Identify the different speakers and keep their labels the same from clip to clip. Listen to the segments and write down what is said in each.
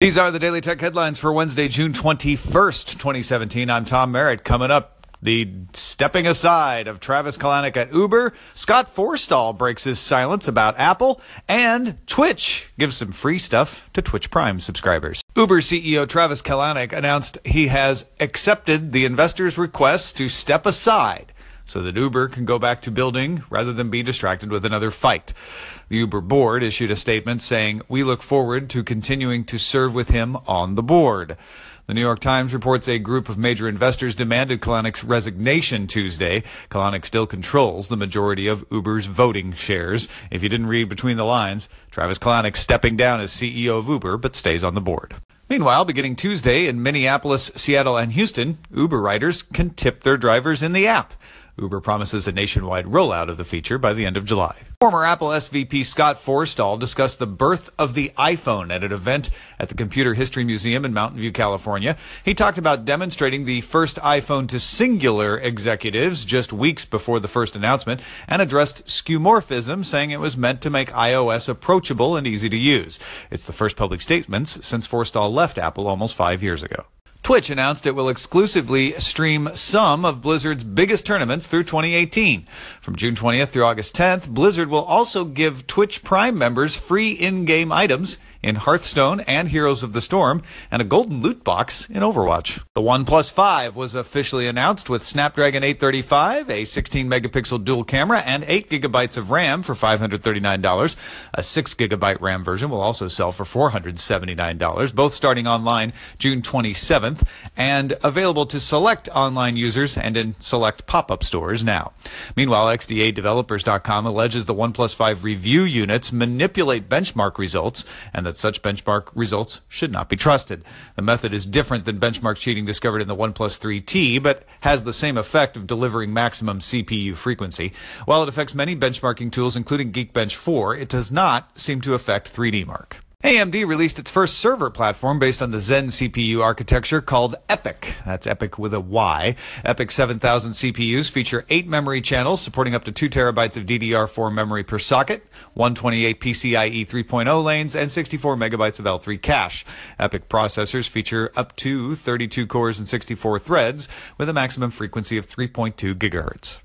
Speaker 1: These are the Daily Tech headlines for Wednesday, June 21st, 2017. I'm Tom Merritt. Coming up, the stepping aside of Travis Kalanick at Uber, Scott Forstall breaks his silence about Apple, and Twitch gives some free stuff to Twitch Prime subscribers. Uber CEO Travis Kalanick announced he has accepted the investors' request to step aside so that Uber can go back to building rather than be distracted with another fight. The Uber board issued a statement saying, We look forward to continuing to serve with him on the board. The New York Times reports a group of major investors demanded Kalanick's resignation Tuesday. Kalanick still controls the majority of Uber's voting shares. If you didn't read between the lines, Travis Kalanick stepping down as CEO of Uber but stays on the board. Meanwhile, beginning Tuesday in Minneapolis, Seattle, and Houston, Uber riders can tip their drivers in the app. Uber promises a nationwide rollout of the feature by the end of July. Former Apple SVP Scott Forstall discussed the birth of the iPhone at an event at the Computer History Museum in Mountain View, California. He talked about demonstrating the first iPhone to Cingular executives just weeks before the first announcement and addressed skeuomorphism, saying it was meant to make iOS approachable and easy to use. It's the first public statements since Forstall left Apple almost five years ago. Twitch announced it will exclusively stream some of Blizzard's biggest tournaments through 2018. From June 20th through August 10th, Blizzard will also give Twitch Prime members free in-game items in Hearthstone and Heroes of the Storm, and a golden loot box in Overwatch. The OnePlus 5 was officially announced with Snapdragon 835, a 16 megapixel dual camera, and 8 gigabytes of RAM for $539. A 6 gigabyte RAM version will also sell for $479, both starting online June 27th and available to select online users and in select pop-up stores now. Meanwhile, XDAdevelopers.com alleges the OnePlus 5 review units manipulate benchmark results and that such benchmark results should not be trusted. The method is different than benchmark cheating discovered in the OnePlus 3T, but has the same effect of delivering maximum CPU frequency. While it affects many benchmarking tools, including Geekbench 4, it does not seem to affect 3D Mark. AMD released its first server platform based on the Zen CPU architecture called EPYC. That's EPYC with a Y. EPYC 7000 CPUs feature eight memory channels supporting up to two terabytes of DDR4 memory per socket, 128 PCIe 3.0 lanes, and 64 megabytes of L3 cache. EPYC processors feature up to 32 cores and 64 threads with a maximum frequency of 3.2 gigahertz.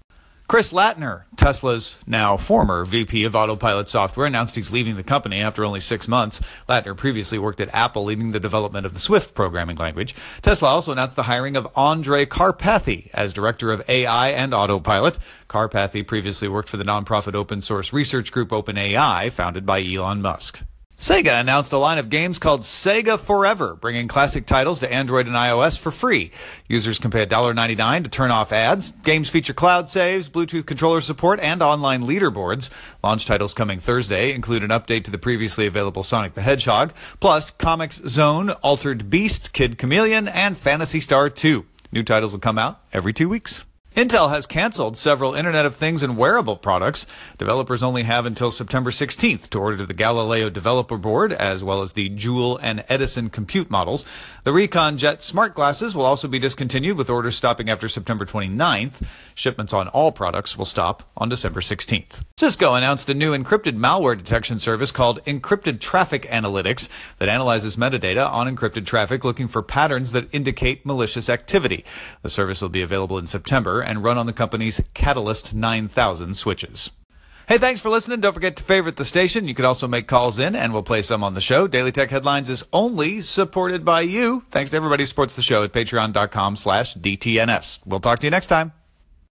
Speaker 1: Chris Lattner, Tesla's now former VP of Autopilot Software, announced he's leaving the company after only six months. Lattner previously worked at Apple, leading the development of the Swift programming language. Tesla also announced the hiring of Andrej Karpathy as director of AI and Autopilot. Karpathy previously worked for the nonprofit open source research group OpenAI, founded by Elon Musk. Sega announced a line of games called Sega Forever, bringing classic titles to Android and iOS for free. Users can pay $1.99 to turn off ads. Games feature cloud saves, Bluetooth controller support, and online leaderboards. Launch titles coming Thursday include an update to the previously available Sonic the Hedgehog, plus Comix Zone, Altered Beast, Kid Chameleon, and Phantasy Star 2. New titles will come out every two weeks. Intel has canceled several Internet of Things and wearable products. Developers only have until September 16th to order the Galileo Developer Board, as well as the Joule and Edison compute models. The Recon Jet smart glasses will also be discontinued, with orders stopping after September 29th. Shipments on all products will stop on December 16th. Cisco announced a new encrypted malware detection service called Encrypted Traffic Analytics that analyzes metadata on encrypted traffic looking for patterns that indicate malicious activity. The service will be available in September and run on the company's Catalyst 9000 switches. Hey, thanks for listening. Don't forget to favorite the station. You can also make calls in and we'll play some on the show. Daily Tech Headlines is only supported by you. Thanks to everybody who supports the show at patreon.com slash DTNS. We'll talk to you next time.